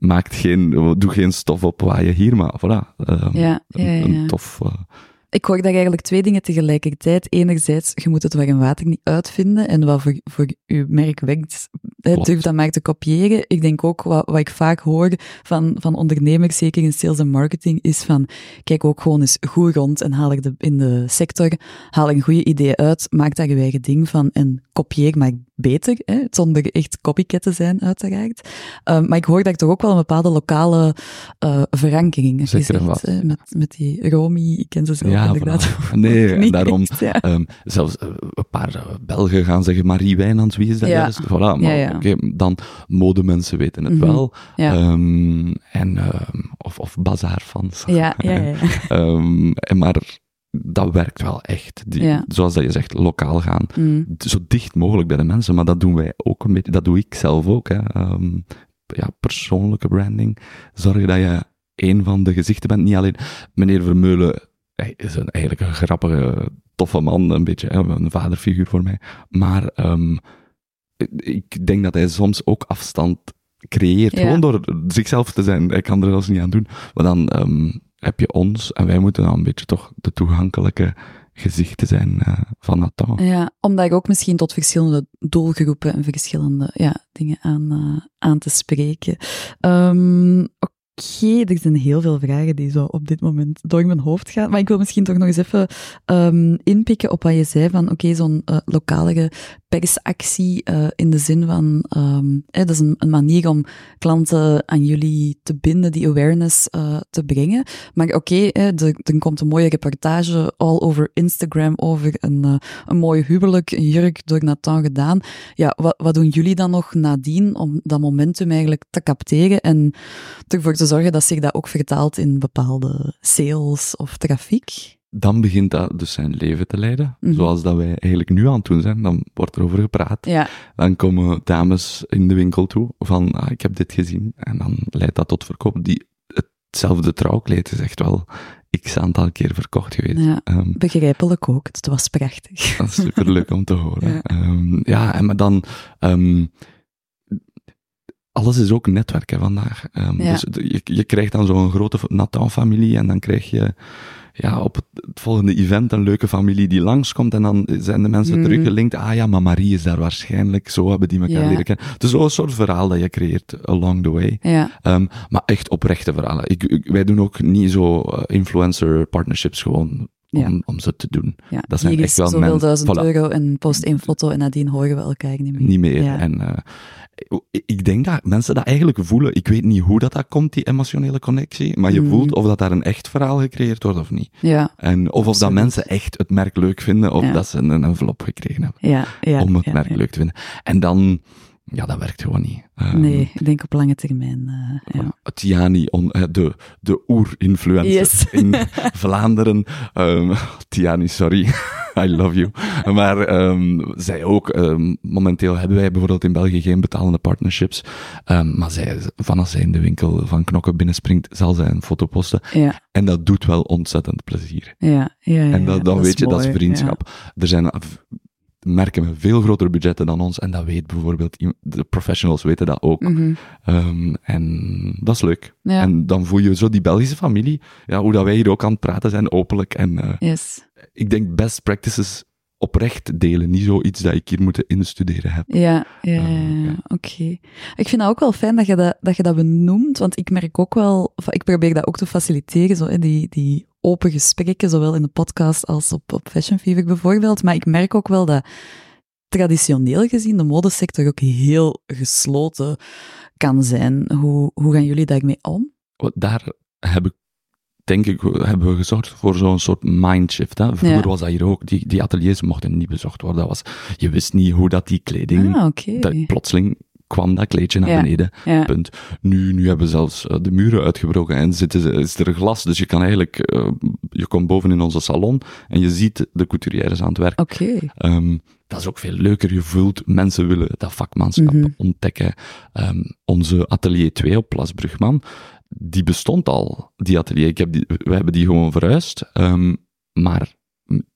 Maakt geen, doe geen stof op waar je hier, maar voilà. ehm, Ja, ja, een, ja. een tof... eh, Ik hoor daar eigenlijk twee dingen tegelijkertijd. Enerzijds, je moet het warm water niet uitvinden en wat voor, voor je merk werkt, hè, durf dat maar te kopiëren. Ik denk ook, wat, wat ik vaak hoor van, van ondernemers, zeker in sales en marketing, is van, kijk ook gewoon eens goed rond en haal er de, in de sector, haal een goede idee uit, maak daar je eigen ding van en kopieer maar beter, hè, zonder echt copycat te zijn, uiteraard. Um, maar ik hoor daar toch ook wel een bepaalde lokale uh, verankering. Zeker hè, met, met die Romy, ik ken ze zelf Ja. Nee, daarom. ja. ehm, zelfs eh, een paar eh, Belgen gaan zeggen Marie Wijnands, wie is dat Ja. juist? Voilà, maar oké, dan modemensen weten het Mhm. wel. Ehm, en, ehm, of, of bazaarfans. Ja, ja, ja. en maar dat werkt wel echt. Die, Ja. Zoals dat je zegt, lokaal gaan. Mm. Zo dicht mogelijk bij de mensen, maar dat doen wij ook een beetje. Dat doe ik zelf ook. Hè. Ja, persoonlijke branding. Zorg dat je een van de gezichten bent. Niet alleen meneer Vermeulen hij is een, eigenlijk een grappige, toffe man, een beetje hè, een vaderfiguur voor mij. Maar ehm, ik denk dat hij soms ook afstand creëert, Ja. gewoon door zichzelf te zijn. Hij kan er zelfs niet aan doen. Maar dan ehm, heb je ons en wij moeten dan een beetje toch de toegankelijke gezichten zijn eh, van Nathan. Ja, omdat ik ook misschien tot verschillende doelgroepen en verschillende ja, dingen aan, eh, aan te spreken. Ehm, Oké, er zijn heel veel vragen die zo op dit moment door mijn hoofd gaan. Maar ik wil misschien toch nog eens even ehm, inpikken op wat je zei van, oké, zo'n eh, lokale persactie eh, in de zin van, ehm, dat is een, manier om klanten aan jullie te binden, die awareness eh, te brengen. Maar oké, er, er komt een mooie reportage all over Instagram over een, eh, een mooi huwelijk, een jurk door Nathan gedaan. Ja, wat, wat doen jullie dan nog nadien om dat momentum eigenlijk te capteren en ervoor te zorgen dat zich dat ook vertaalt in bepaalde sales of trafiek? Dan begint dat dus zijn leven te leiden, Mhm. zoals dat wij eigenlijk nu aan het doen zijn. Dan wordt er over gepraat. Ja, Dan komen dames in de winkel toe van, ah, ik heb dit gezien. En dan leidt dat tot verkoop. Die, hetzelfde trouwkleed is echt wel x aantal keer verkocht geweest. ja. Ehm, begrijpelijk ook. Het was prachtig. dat is superleuk om te horen. Ja. Ja, ja en maar dan... ehm, alles is ook netwerk hè, vandaag. Ehm, Ja. Dus je, je krijgt dan zo'n grote Nathan-familie en dan krijg je ja, op het, volgende event een leuke familie die langskomt en dan zijn de mensen Mhm. teruggelinkt. Ah ja, maar Marie is daar waarschijnlijk. Zo hebben die elkaar Ja. leren kennen. Het is zo'n soort verhaal dat je creëert along the way. Ja, Ehm, maar echt oprechte verhalen. Ik, ik- wij doen ook niet zo eh, influencer partnerships gewoon om, Ja. om ze te doen. ja. Dat zijn echt wel zoveel mensen- duizend voilà. euro en post één foto en nadien horen we elkaar niet meer. Niet meer. Ja. En eh, ik- denk dat mensen dat eigenlijk voelen. Ik weet niet hoe dat, dat komt, die emotionele connectie, maar je Mhm. voelt of dat daar een echt verhaal gecreëerd wordt of niet. Ja, En, of of dat mensen echt het merk leuk vinden, of dat ze een envelop gekregen hebben ja, ja. om het merk leuk te vinden. En dan, ja, dat werkt gewoon niet. Ehm, Nee, ik denk op lange termijn. eh, ja. Tiani, on, eh, de, de oer-influencer Yes. in Vlaanderen. Ehm, Tiani, sorry. I love you. Maar ehm, zij ook, momenteel hebben wij bijvoorbeeld in België geen betalende partnerships. Maar zij, vanaf zij in de winkel van Knokken binnenspringt, zal zij een foto posten. Ja, En dat doet wel ontzettend plezier. ja, ja. ja, en ja, dat, dan weet je, dat is vriendschap. Er zijn merken met veel grotere budgetten dan ons. En dat weet bijvoorbeeld, de professionals weten dat ook. Mhm. Ehm, en dat is leuk. Ja, En dan voel je zo die Belgische familie, ja, hoe dat wij hier ook aan het praten zijn, openlijk. En eh, yes. ik denk best practices oprecht delen, niet zoiets dat ik hier moeten instuderen heb. Ja, ja, ja, Eh, ja, ja. oké. Ik vind dat ook wel fijn dat je dat, dat je dat benoemt, want ik merk ook wel, ik probeer dat ook te faciliteren, zo, hè, die, die open gesprekken, zowel in de podcast als op, op Fashion Fever bijvoorbeeld. Maar ik merk ook wel dat traditioneel gezien de modesector ook heel gesloten kan zijn. Hoe, hoe gaan jullie daarmee om? Daar heb ik, denk ik, hebben we gezorgd voor zo'n soort mindshift. Hè. Vroeger Ja. was dat hier ook, die, die ateliers mochten niet bezocht worden. Dat was, je wist niet hoe dat die kleding, Ah, dat, plotseling kwam dat kleedje naar beneden. Ja, Punt. Nu, nu hebben we zelfs eh, de muren uitgebroken en zitten, is er glas. Dus je kan eigenlijk, eh, je komt boven in onze salon en je ziet de couturières aan het werk. oké. Ehm, dat is ook veel leuker. Je voelt, mensen willen dat vakmanschap Mhm. ontdekken. Ehm, onze atelier 2 op Plas Brugman, die bestond al, die atelier. Ik heb die, we hebben die gewoon verhuisd. Ehm, maar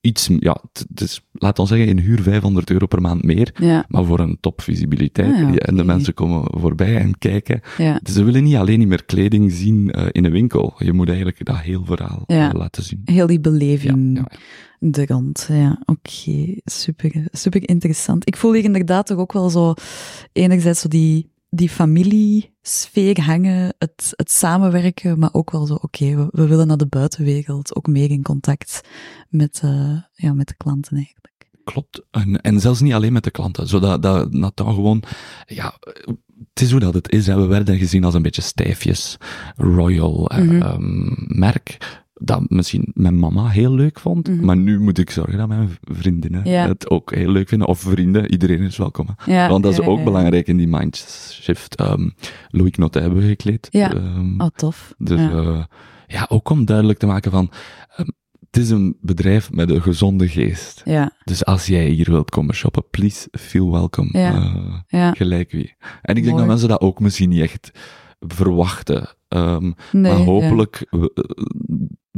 iets, ja, is, laat ons zeggen, in huur 500 euro per maand meer. Ja, Maar voor een topvisibiliteit. Ah, ja, En de mensen komen voorbij en kijken. ja. Dus ze willen niet alleen niet meer kleding zien eh, in een winkel. Je moet eigenlijk dat heel verhaal eh, laten zien. Heel die beleving. ja, De rand, ja, oké. Super, super interessant. Ik voel hier inderdaad toch ook wel zo, enerzijds zo die, die familiesfeer hangen, het, het samenwerken, maar ook wel zo, oké, we, we willen naar de buitenwereld, ook meer in contact met, eh, ja, met de klanten eigenlijk. Klopt. En, en zelfs niet alleen met de klanten. Zodat dat Nathan gewoon, ja, het is hoe dat het is. Hè. We werden gezien als een beetje stijfjes, royal eh, Mhm. ehm, merk. Dat misschien mijn mama heel leuk vond, Mhm. maar nu moet ik zorgen dat mijn vriendinnen Ja. het ook heel leuk vinden, of vrienden, iedereen is welkom. Ja, Want dat is ja, ook belangrijk in die mindshift. Um, Loïc Notte hebben we gekleed. Ja. Ehm, Oh, tof. dus ja. ja. ook om duidelijk te maken van, ehm, het is een bedrijf met een gezonde geest. ja, Dus als jij hier wilt komen shoppen, please feel welcome. Ja. Eh, ja. gelijk wie. En ik denk Mooi. dat mensen dat ook misschien niet echt verwachten. Nee, maar hopelijk eh, eh,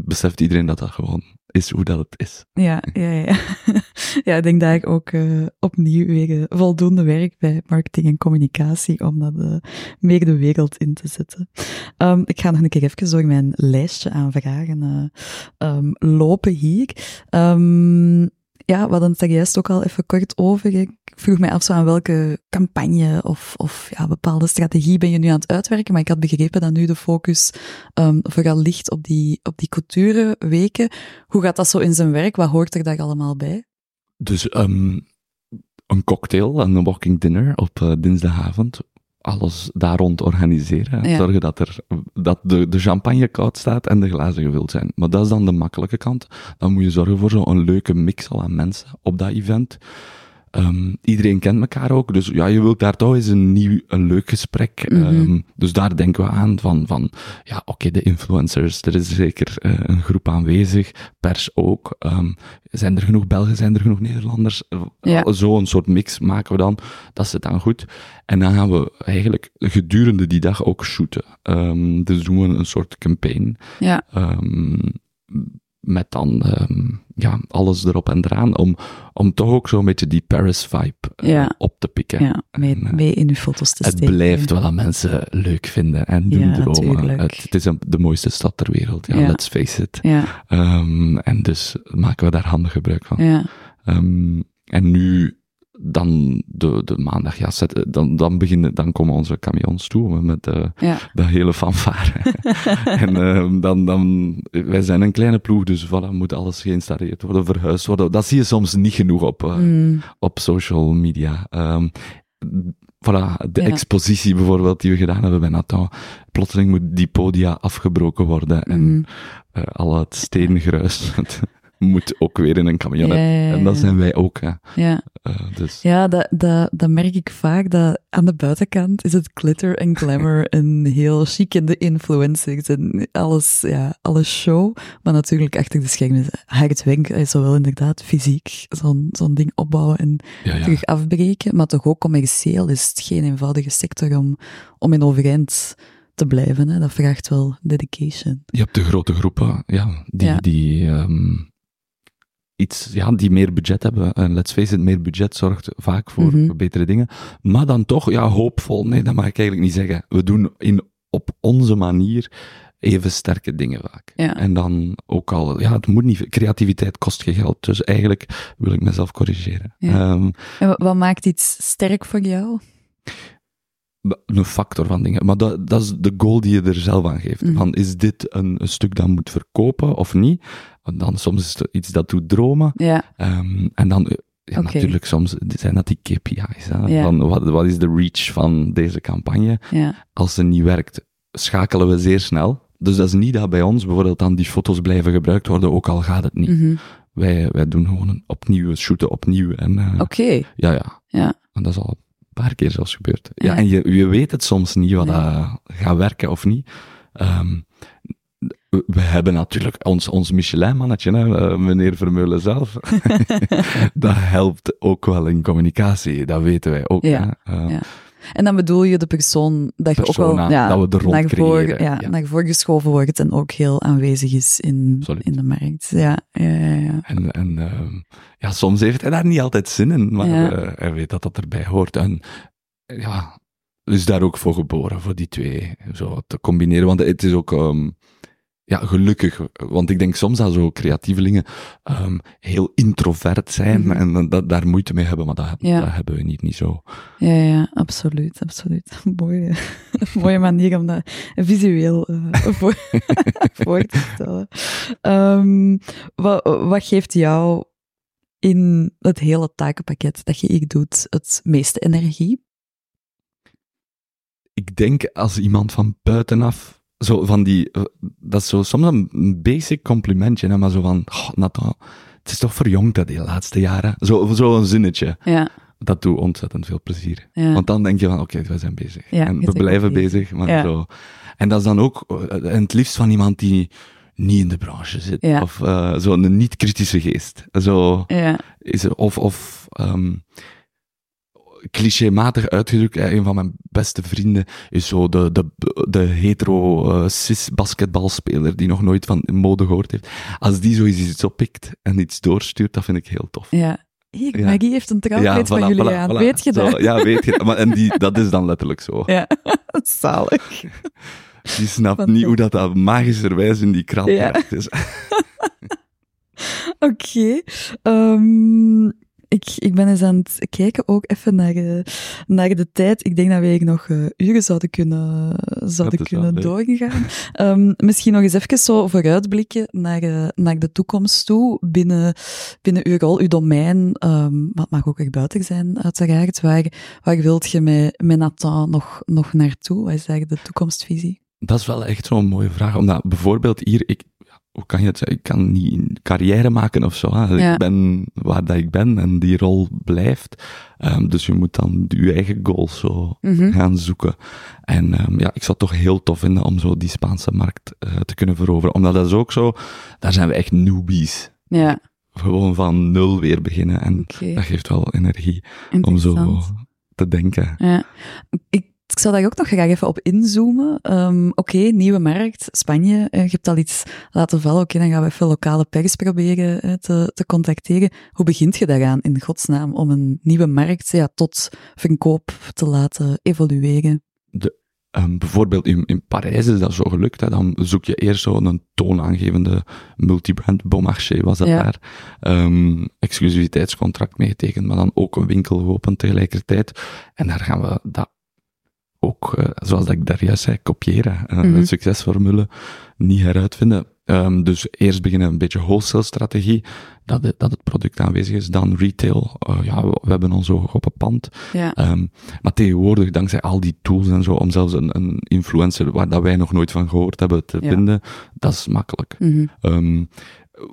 beseft iedereen dat dat gewoon is hoe dat het is. Ja, ja, ja. ja, ik denk dat ik ook eh, opnieuw weer eh, voldoende werk bij marketing en communicatie om dat eh, meer de wereld in te zetten. Ehm, ik ga nog een keer even door mijn lijstje aan vragen eh, ehm, lopen hier. Ehm, ja, we hadden het daar juist ook al even kort over. Ik vroeg mij af zo aan welke campagne of, of ja, bepaalde strategie ben je nu aan het uitwerken, maar ik had begrepen dat nu de focus ehm, vooral ligt op die, op die culturenweken. Hoe gaat dat zo in zijn werk? Wat hoort er daar allemaal bij? Dus ehm, een cocktail en een walking dinner op eh, dinsdagavond. Alles daar rond organiseren. Ja. Zorgen dat, er, dat de, de champagne koud staat en de glazen gevuld zijn. Maar dat is dan de makkelijke kant. Dan moet je zorgen voor zo'n leuke mix al aan mensen op dat event. Ehm, iedereen kent elkaar ook, dus ja, je wilt daar toch eens een nieuw, een leuk gesprek. Mhm. Ehm, dus daar denken we aan van, van ja, oké, de influencers, er is zeker eh, een groep aanwezig, pers ook. Ehm, zijn er genoeg Belgen, zijn er genoeg Nederlanders? Eh, Ja. Zo'n soort mix maken we dan, dat zit dan goed. En dan gaan we eigenlijk gedurende die dag ook shooten. Dus doen we een soort campaign. Ja, met dan ja, alles erop en eraan, om, om toch ook zo'n beetje die Paris-vibe eh, Ja. op te pikken. ja mee, En, eh, mee in uw foto's te Het steken. blijft wat dat mensen leuk vinden en doen Ja, dromen. Het, het is een- de mooiste stad ter wereld, ja, let's face it. Ja, Ehm, en dus maken we daar handig gebruik van. ja, Ehm, en nu, dan de, de maandag, ja, zet, dan, dan, beginnen, dan komen onze camions toe met de, ja. de hele fanfare. en ehm, dan, dan, wij zijn een kleine ploeg, dus voilà, moet alles geïnstalleerd worden, verhuisd worden. Dat zie je soms niet genoeg op, eh, Mm, op social media. Ehm voilà, de Ja. expositie bijvoorbeeld die we gedaan hebben bij Nathan. Plotseling moet die podia afgebroken worden en mhm. eh, al het steengruis moet ook weer in een camion. Ja, ja, ja, En dat zijn wij ook. Hè. ja. Eh, dus Ja, dat, dat, dat merk ik vaak, dat aan de buitenkant is het glitter en glamour en heel chic en de influencers en alles, ja, alles show. Maar natuurlijk achter de schermen is hard werk, eh, zowel inderdaad fysiek, zo'n zo'n ding opbouwen en terug afbreken, maar toch ook commercieel is het geen eenvoudige sector om, om in overeind te blijven. Hè. Dat vraagt wel dedication. Je hebt de grote groepen, ja, die, Ja. die ehm, iets, ja, die meer budget hebben. En let's face it, meer budget zorgt vaak voor Mhm. betere dingen. Maar dan toch, ja, hoopvol. Nee, dat mag ik eigenlijk niet zeggen. We doen in, op onze manier even sterke dingen vaak. Ja. En dan ook al, ja, het moet niet, creativiteit kost je geld. Dus eigenlijk wil ik mezelf corrigeren. Ja. Ehm, En wa- wat maakt iets sterk voor jou? een factor van dingen. Maar dat, dat is de goal die je er zelf aan geeft. Mhm. Van, is dit een, een stuk dat moet verkopen of niet? Dan soms is het iets dat doet dromen. Ja, Ehm, en dan, ja, natuurlijk, soms zijn dat die KPI's. Hè? Ja. Van, wat, wat is de reach van deze campagne? ja, Als ze niet werkt, schakelen we zeer snel. Dus dat is niet dat bij ons bijvoorbeeld dan die foto's blijven gebruikt worden, ook al gaat het niet. mhm. Wij, wij doen gewoon een opnieuw, shooten opnieuw. En, eh, oké. Ja, ja. Ja. En dat is al een paar keer zelfs gebeurd. Ja, en je, je weet het soms niet wat dat gaat werken of niet. Ehm, we, hebben natuurlijk ons, ons Michelin-mannetje, hè, eh, meneer Vermeulen zelf. dat helpt ook wel in communicatie, dat weten wij ook. Ja, hè. Eh, ja. En dan bedoel je de persoon dat je ook wel ja, dat we rond naar, creëren, ja, ja. naar voren geschoven wordt en ook heel aanwezig is in, in de markt. Ja, ja, ja. En, en ehm, ja, soms heeft hij daar niet altijd zin in, maar eh, hij weet dat dat erbij hoort. En ja, is daar ook voor geboren, voor die twee zo te combineren. Want het is ook ehm, ja, gelukkig, want ik denk soms dat zo creatievelingen ehm, heel introvert zijn Mhm. en dat, daar moeite mee hebben, maar dat, Ja. dat hebben we niet, niet zo. Ja, ja, absoluut, absoluut. Mooie, mooie manier om dat visueel eh, voor, voor te stellen. Ehm, wat, wat geeft jou in het hele takenpakket dat je hier doet het meeste energie? Ik denk als iemand van buitenaf zo van die, eh, dat is zo soms een basic complimentje, hè, maar zo van, oh, Nathan, het is toch verjongd dat die laatste jaren. Zo, zo een zinnetje. Ja, Dat doet ontzettend veel plezier. ja. Want dan denk je van, oké, we zijn bezig. Ja, en we blijven bezig. maar zo. En dat is dan ook, eh, en het liefst van iemand die niet in de branche zit. Of eh, zo'n niet-kritische geest. Zo, ja, is er, of, of ehm, clichématig uitgedrukt, een van mijn beste vrienden is zo de, de, de hetero eh, cis basketbalspeler die nog nooit van mode gehoord heeft. Als die zoiets iets oppikt en iets doorstuurt, dat vind ik heel tof. ja. Hier, Ja. Maggie heeft een trouwkleed van voilà, jullie voilà, aan. voilà. Weet je Zo, dat? Ja, weet je. Maar, en die, dat is dan letterlijk zo. Ja, zalig. Die snapt Wat niet hoe dat, dat magischerwijs in die krant Ja. is. Oké. ehm, ik, ik ben eens aan het kijken ook even naar, eh, naar de tijd. Ik denk dat wij nog eh, uren zouden kunnen, zouden is wel kunnen doorgaan. Ehm, misschien nog eens even zo vooruitblikken naar, eh, naar de toekomst toe. Binnen, binnen uw rol, uw domein, ehm, wat mag ook erbuiten zijn uiteraard. Waar, waar wilt je met, met Nathan nog, nog naartoe? Wat is eigenlijk de toekomstvisie? Dat is wel echt zo'n mooie vraag. Omdat bijvoorbeeld hier, ik, hoe kan je het zeggen? Ik kan niet een carrière maken of zo. Ja. Ik ben waar dat ik ben en die rol blijft. Ehm, dus je moet dan je eigen goals zo Mhm. gaan zoeken. En ehm, ja, ik zou het toch heel tof vinden om zo die Spaanse markt eh, te kunnen veroveren. Omdat dat is ook zo, daar zijn we echt newbies. Ja, Gewoon van nul weer beginnen. En dat geeft wel energie om zo te denken. Ja. Ik, ik zou daar ook nog graag even op inzoomen. Ehm, Oké, nieuwe markt, Spanje. Eh, je hebt al iets laten vallen. Oké, dan gaan we even lokale pers proberen eh, te, te contacteren. Hoe begint je daaraan, in godsnaam, om een nieuwe markt ja, tot verkoop te laten evolueren? Ehm, bijvoorbeeld in, in Parijs is dat zo gelukt. Hè. Dan zoek je eerst zo'n toonaangevende multibrand, Beaumarchais was dat Ja. daar. Ehm, exclusiviteitscontract mee getekend, maar dan ook een winkel geopend tegelijkertijd. En daar gaan we dat ook, eh, zoals dat ik daar juist zei, kopiëren. Mhm. Een succesformule niet heruitvinden. Ehm, dus eerst beginnen een beetje wholesale strategie, dat het, dat het product aanwezig is. Dan retail, eh, ja, we, we hebben ons oog op een pand. Ja, Ehm, maar tegenwoordig, dankzij al die tools en zo, om zelfs een, een influencer waar dat wij nog nooit van gehoord hebben te Ja. vinden, dat is makkelijk. Mhm. Ehm,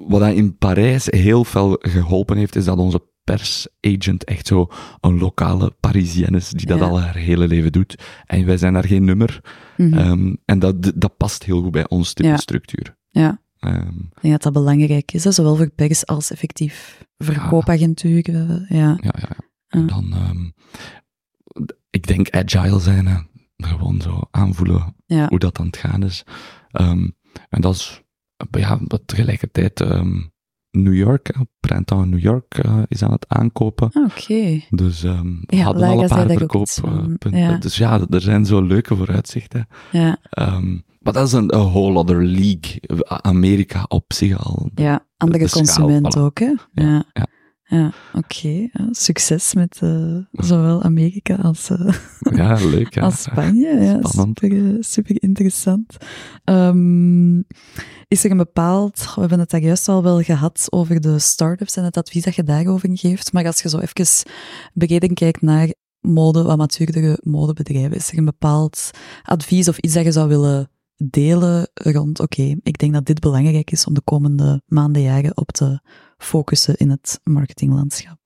wat dat in Parijs heel veel geholpen heeft, is dat onze persagent echt zo een lokale Parisienne is, die dat Ja. al haar hele leven doet. En wij zijn daar geen nummer. Mhm. Ehm, en dat, dat past heel goed bij ons type Ja. structuur. ja. Ehm, Ik denk dat dat belangrijk is, hè, zowel voor pers als effectief verkoopagenturen. Ja. ja, ja, ja. En dan, ehm, ik denk agile zijn, hè. gewoon zo aanvoelen hoe dat aan het gaan is. En dat is, ja, dat tegelijkertijd, ehm, New York, Printemps New York eh, is aan het aankopen. Ah, Oké. Dus ehm we Ja, hadden al een paar verkooppunten. ja. Dus ja, er zijn zo leuke vooruitzichten. Ja. Ehm, maar dat is een, whole other league. Amerika op zich al. Ja, andere schaal, consument voilà. ook, hè? Ja, ja. Ja. oké. ja, succes met eh, zowel Amerika als, eh, Ja, leuk. Ja. als Spanje. Ja, Spannend. super, eh, super interessant. Ehm, is er een bepaald... We hebben het daar juist al wel gehad over de start-ups en het advies dat je daarover geeft. Maar als je zo even breder kijkt naar mode, wat matuurdere modebedrijven, is er een bepaald advies of iets dat je zou willen delen rond, oké, ik denk dat dit belangrijk is om de komende maanden, jaren op te focussen in het marketinglandschap.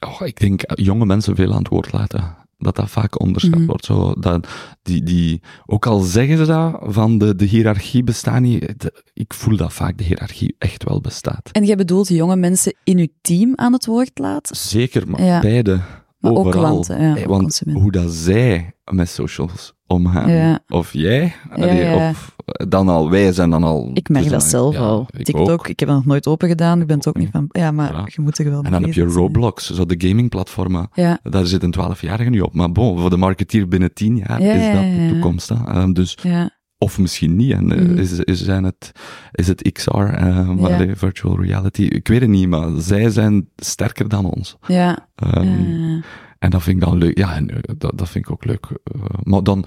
Oh, ik denk eh, jonge mensen veel aan het woord laten. Dat dat vaak onderschat Mhm. wordt. Zo, dat, die, die, ook al zeggen ze dat, van de, de hiërarchie bestaat niet, de- ik voel dat vaak de hiërarchie echt wel bestaat. En jij bedoelt jonge mensen in uw team aan het woord laten? Zeker, maar Ja. beide. Maar ook overal. klanten, ja, Eh, ook Want consumenten. hoe dat zij met socials omgaan, Ja. of jij, allee, of dan al, wij zijn dan al... Ik merk dus dat zelf al. ik TikTok, ook. ik heb dat nog nooit open gedaan, ik ben het ook Ook niet van... Ja, maar je moet er wel En dan heb je bezig zijn. Roblox, zo de gamingplatformen. Ja, Daar zit een 12-jarige nu op. Maar bon, voor de marketeer binnen 10 jaar Ja, is dat de toekomst. Hè. Ehm, dus, ja, of misschien niet. En, Mhm. is, is, zijn het, is het XR, eh, maar virtual reality? Ik weet het niet, maar zij zijn sterker dan ons. ja. Ehm. En dat vind ik dan leuk. Ja, en, eh, dat, dat vind ik ook leuk. Eh, maar dan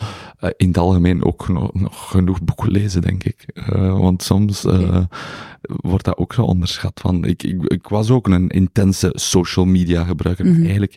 in het algemeen ook nog, nog genoeg boeken lezen, denk ik. Want soms wordt dat ook zo onderschat. Van, ik, ik, ik was ook een intense social media gebruiker. Mhm. Eigenlijk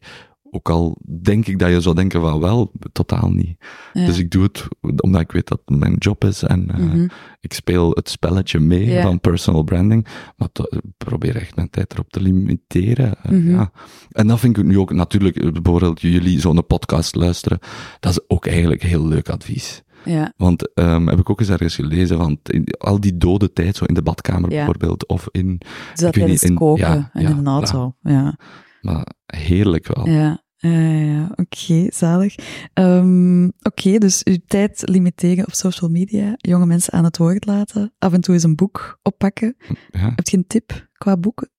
Ook al denk ik dat je zou denken van wel, totaal niet. Ja. Dus ik doe het omdat ik weet dat het mijn job is en eh, Mhm. ik speel het spelletje mee Ja. van personal branding. Maar ik probeer echt mijn tijd erop te limiteren. eh, Mhm. ja. En dat vind ik nu ook natuurlijk, eh, bijvoorbeeld jullie zo'n podcast luisteren, dat is ook eigenlijk heel leuk advies. ja. Want ehm, heb ik ook eens ergens gelezen, want in al die dode tijd, zo in de badkamer Ja. bijvoorbeeld, of in, Dus dat tijdens niet, in- koken ja, en ja, in een auto. Ja, maar heerlijk wel. ja, ja, oké, zalig. Ehm, oké, dus uw tijd limiteren op social media, jonge mensen aan het woord laten, af en toe eens een boek oppakken. Ja. Heb je een tip qua boeken?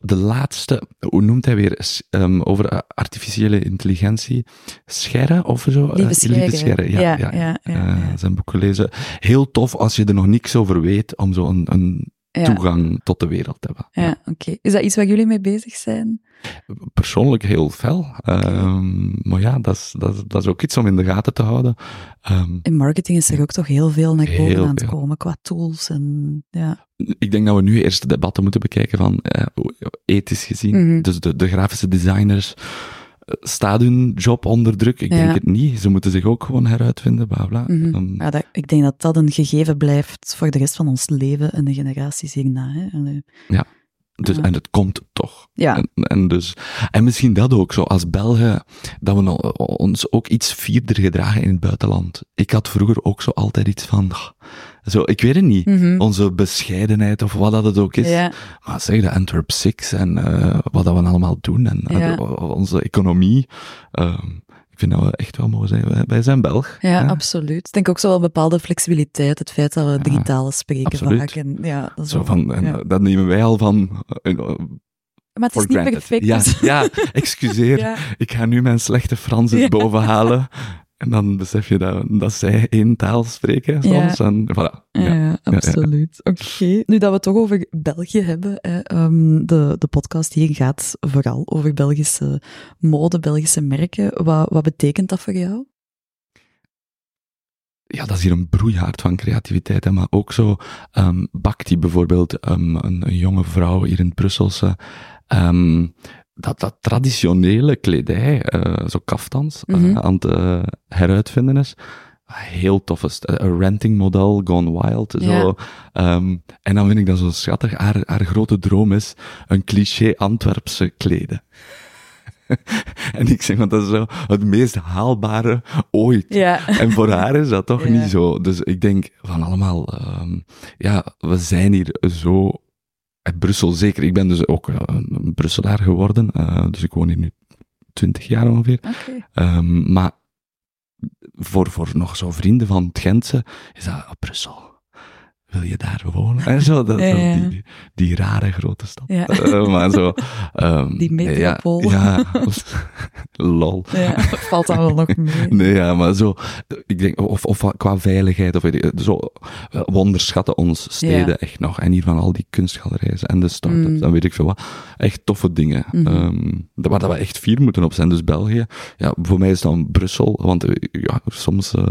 De laatste, hoe noemt hij weer, ehm, over artificiële intelligentie, Scherre of zo? Eh, Lieve Scherre. Ja. Ja, ja, Eh. Zijn boek gelezen. Heel tof als je er nog niks over weet, om zo een, een Ja, toegang tot de wereld hebben. ja oké. Is dat iets waar jullie mee bezig zijn? Persoonlijk heel fel. Ehm, maar ja, dat is, dat, is, dat is ook iets om in de gaten te houden. Ehm, In marketing is er ook toch heel veel naar boven aan het komen qua tools en ja. ik denk dat we nu eerst de debatten moeten bekijken van eh, ethisch gezien. Mhm. Dus de, de grafische designers, staat hun job onder druk? Ik Ja. denk het niet. Ze moeten zich ook gewoon heruitvinden, bla bla. Mhm. Ja, dat, ik denk dat dat een gegeven blijft voor de rest van ons leven en de generaties hierna. Hè. Eh, dus, Ja. En het komt toch. Ja, En, en, dus, en misschien dat ook zo, als Belgen, dat we ons ook iets vierder gedragen in het buitenland. Ik had vroeger ook zo altijd iets van, zo, ik weet het niet, Mhm. onze bescheidenheid of wat dat het ook is. ja, Maar zeg, de Antwerp Six en eh, wat dat we allemaal doen en eh, Ja. onze economie. ehm, ik vind dat we echt wel mooi zijn. Wij, zijn Belg. ja absoluut. Ik denk ook zo wel bepaalde flexibiliteit, het feit dat we talen spreken absoluut. vaak. En, ja, dat Zo wel- van, en, ja. dat nemen wij al van, eh, Maar het is niet granted. perfect. Ja, ja, excuseer. Ja. Ik ga nu mijn slechte Frans eens bovenhalen. En dan besef je dat, dat zij één taal spreken soms. En voilà. Ja, Ja. ja, absoluut. Oké. Nu dat we het toch over België hebben, hè, ehm, de, de podcast hier gaat vooral over Belgische mode, Belgische merken. Wat, wat betekent dat voor jou? ja, dat is hier een broeihaard van creativiteit. Hè, maar ook zo, um, Bakti bijvoorbeeld, ehm, een, een jonge vrouw hier in het Brusselse. ehm, dat, dat traditionele kledij, eh, zo kaftans, eh, Mhm. aan het eh, heruitvinden is. Heel tof is het. Een renting model, gone wild. Zo. Ehm, en dan vind ik dat zo schattig. Haar, haar grote droom is een cliché Antwerpse kleden. en ik zeg, want dat is zo het meest haalbare ooit. Ja. En voor haar is dat toch Ja. niet zo. Dus ik denk van allemaal, ehm, ja, we zijn hier zo, in Brussel zeker. Ik ben dus ook eh, een Brusselaar geworden, eh, dus ik woon hier nu twintig jaar ongeveer. Ehm, maar voor, voor nog zo vrienden van het Gentse is dat oh, Brussel. Wil je daar wonen? En zo, dat, Ja, zo ja. die, die rare grote stad. Ja. Eh, maar zo, ehm, Die metropool. Ja, ja lol. Ja, valt dan wel nog mee. Nee, ja, maar zo, ik denk, of, of qua veiligheid, of zo, eh, we onderschatten ons steden Ja. echt nog. En hier van al die kunstgalerijen en de start-ups, Mm. en weet ik veel wat. Echt toffe dingen. Mhm. ehm, waar dat we echt fier moeten op zijn. Dus België, ja, voor mij is dan Brussel, want eh, ja, soms, eh,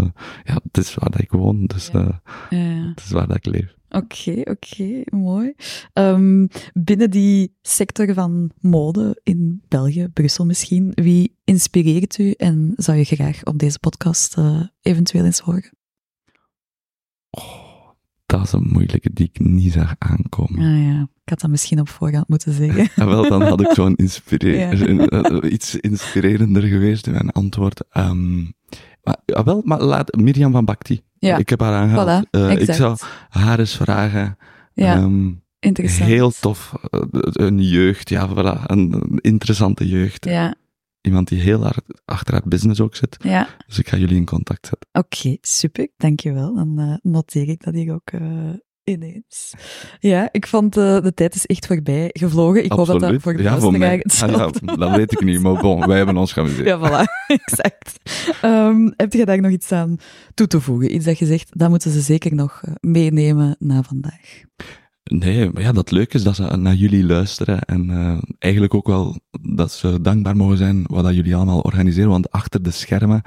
ja, het is waar dat ik woon, dus Ja. eh, Ja. het is waar dat ik Oké, oké, mooi. Ehm, binnen die sector van mode in België, Brussel misschien, wie inspireert u en zou je graag op deze podcast eh, eventueel eens horen? Oh, dat is een moeilijke die ik niet zag aankomen. Ah ja, ik had dat misschien op voorhand moeten zeggen. Ja, wel, dan had ik zo'n Ja. eh, iets inspirerender geweest in mijn antwoord. Ehm, maar, ja, wel, maar laat Mirjam van Bakti. Ja. Ik heb haar aangehaald. Voilà, Eh, ik zou haar eens vragen. Ja, Ehm, interessant. heel tof. Eh, een jeugd, ja, voilà. Een, een interessante jeugd. Ja, Iemand die heel hard achter haar business ook zit. ja. Dus ik ga jullie in contact zetten. Oké, super. Dankjewel. Dan eh, noteer ik dat hier ook ineens. Ja, ik vond eh, de tijd is echt voorbij gevlogen. Ik hoop dat dat voor de ja, voor mij. Ah, ja, dat weet ik niet, maar bon, wij hebben ons geamuseerd. Ja, voilà. exact. Ehm, heb je daar nog iets aan toe te voegen? Iets dat je zegt, dat moeten ze zeker nog eh, meenemen na vandaag. Nee, maar ja, dat leuk is dat ze naar jullie luisteren en eh, eigenlijk ook wel dat ze dankbaar mogen zijn wat dat jullie allemaal organiseren, want achter de schermen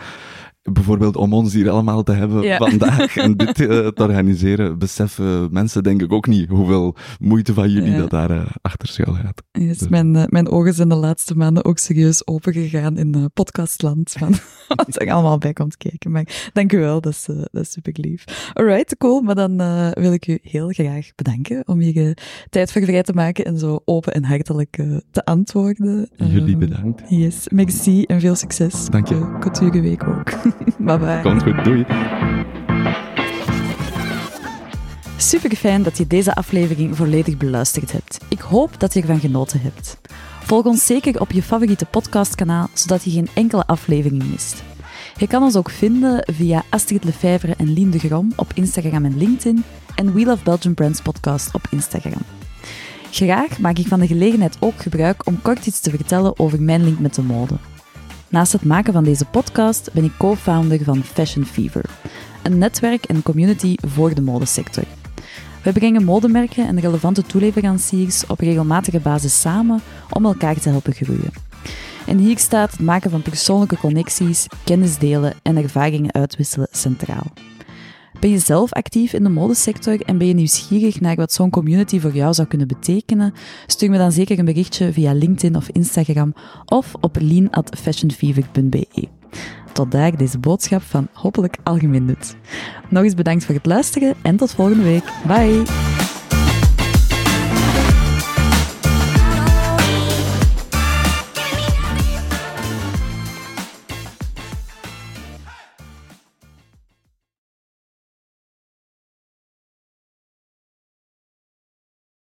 bijvoorbeeld om ons hier allemaal te hebben Ja. vandaag en dit eh, te organiseren, beseffen mensen denk ik ook niet hoeveel moeite van jullie Ja. dat daar eh, achter schuil gaat. Yes, Dus- mijn, eh, mijn ogen zijn de laatste maanden ook serieus opengegaan in podcastland. Van wat er allemaal bij komt kijken. Maar dank u wel, dat is, dat is super lief. Alright, cool. Maar dan wil ik u heel graag bedanken om hier eh, tijd voor vrij te maken en zo open en hartelijk te antwoorden. Jullie Ehm, bedankt. Yes, merci en veel succes. Dank je. De Culturenweek ook. bye bye. Komt goed, doei. Super fijn dat je deze aflevering volledig beluisterd hebt. Ik hoop dat je ervan genoten hebt. Volg ons zeker op je favoriete podcastkanaal, zodat je geen enkele aflevering mist. Je kan ons ook vinden via Astrid Lefevre en Lien de Grom op Instagram en LinkedIn en We Love Belgian Brands podcast op Instagram. Graag maak ik van de gelegenheid ook gebruik om kort iets te vertellen over mijn link met de mode. Naast het maken van deze podcast ben ik co-founder van Fashion Fever, een netwerk en community voor de modesector. We brengen modemerken en relevante toeleveranciers op regelmatige basis samen om elkaar te helpen groeien. En hier staat het maken van persoonlijke connecties, kennis delen en ervaringen uitwisselen centraal. Ben je zelf actief in de modesector en ben je nieuwsgierig naar wat zo'n community voor jou zou kunnen betekenen? Stuur me dan zeker een berichtje via LinkedIn of Instagram of op lean@fashionfever.be. Tot daar deze boodschap van hopelijk algemeen nut. Nog eens bedankt voor het luisteren en tot volgende week. Bye!